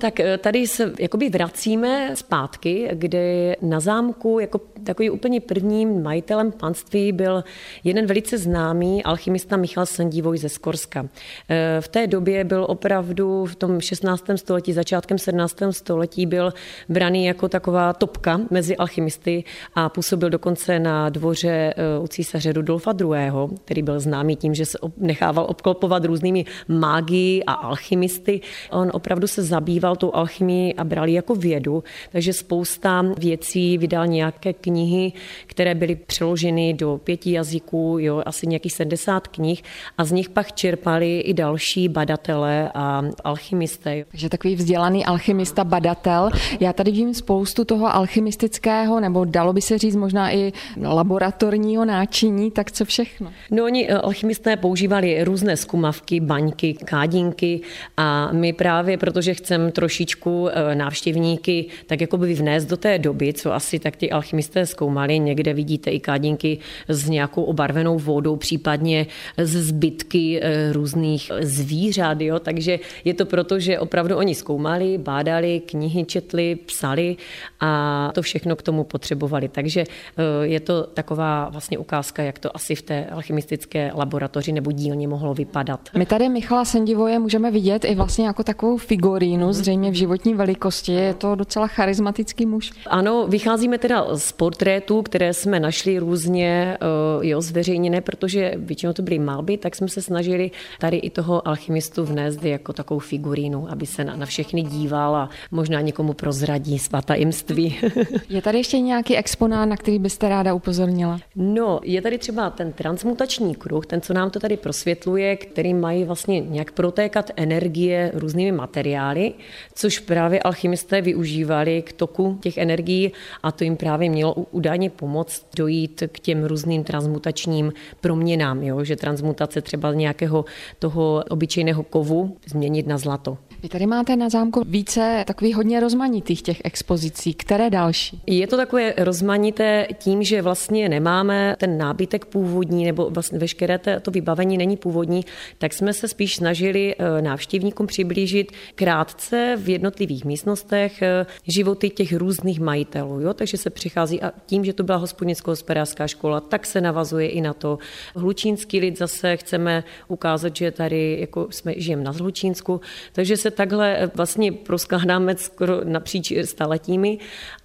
Tak eh, tady se jakoby vracíme zpátky, kde na zámku jako takový úplně prvním majitelem panství byl jeden velice známý alchymista Michal Sendívoj ze Skorska. Eh, v té době byl opravdu v tom 16. století, začátkem 17. století byl braný jako taková topka mezi alchymisty a působil dokonce na dvoře eh, u císaře Rudolfa II., který byl známý tím, že se nechával obklopovat různými mágii a alchymisty. On opravdu se zabýval zabýval tou alchymii a bral jako vědu, takže spousta věcí vydal nějaké knihy, které byly přeloženy do pěti jazyků, jo, asi nějakých 70 knih a z nich pak čerpali i další badatelé a alchymisté. Takže takový vzdělaný alchymista, badatel. Já tady vidím spoustu toho alchymistického, nebo dalo by se říct možná i laboratorního náčiní, tak co všechno? No oni eh, alchymisté používali různé skumavky, baňky, kádinky a my právě, protože chceme trošičku eh, návštěvníky tak jako by vnést do té doby, co asi tak ty alchymisté zkoumali. Někde vidíte i kádinky s nějakou obarvenou vodou, případně z zbytky eh, různých zvířat. Jo? Takže je to proto, že opravdu oni zkoumali, bádali, knihy četli, psali a to všechno k tomu potřebovali. Takže eh, je to taková vlastně ukázka, jak to asi v té alchymistické laboratoři nebo dílně mohlo vypadat. My tady Michala Sendivoje můžeme vidět i vlastně jako takovou figurínu z zřejmě v životní velikosti. Je to docela charismatický muž. Ano, vycházíme teda z portrétů, které jsme našli různě eh, jo, zveřejněné, protože většinou to byly malby, tak jsme se snažili tady i toho alchymistu vnést jako takovou figurínu, aby se na, na všechny díval a možná někomu prozradí svatajemství. je tady ještě nějaký exponát, na který byste ráda upozornila? No, je tady třeba ten transmutační kruh, ten, co nám to tady prosvětluje, který mají vlastně nějak protékat energie různými materiály což právě alchymisté využívali k toku těch energií a to jim právě mělo údajně pomoct dojít k těm různým transmutačním proměnám, jo? že transmutace třeba nějakého toho obyčejného kovu změnit na zlato. Vy tady máte na zámku více takových hodně rozmanitých těch expozicí. Které další? Je to takové rozmanité tím, že vlastně nemáme ten nábytek původní, nebo vlastně veškeré to vybavení není původní, tak jsme se spíš snažili eh, návštěvníkům přiblížit krátce v jednotlivých místnostech eh, životy těch různých majitelů. Jo? Takže se přichází a tím, že to byla hospodnicko-hospodářská škola, tak se navazuje i na to. Hlučínský lid zase chceme ukázat, že tady jako jsme žijeme na Hlučínsku, takže se takhle vlastně proskládáme skoro napříč staletími.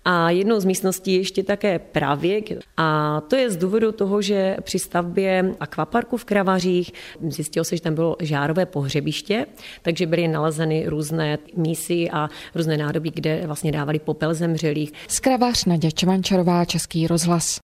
A jednou z místností je ještě také pravěk. A to je z důvodu toho, že při stavbě akvaparku v Kravařích zjistilo se, že tam bylo žárové pohřebiště, takže byly nalezeny různé mísy a různé nádobí, kde vlastně dávali popel zemřelých. Skravař Nadě Čvančarová, Český rozhlas.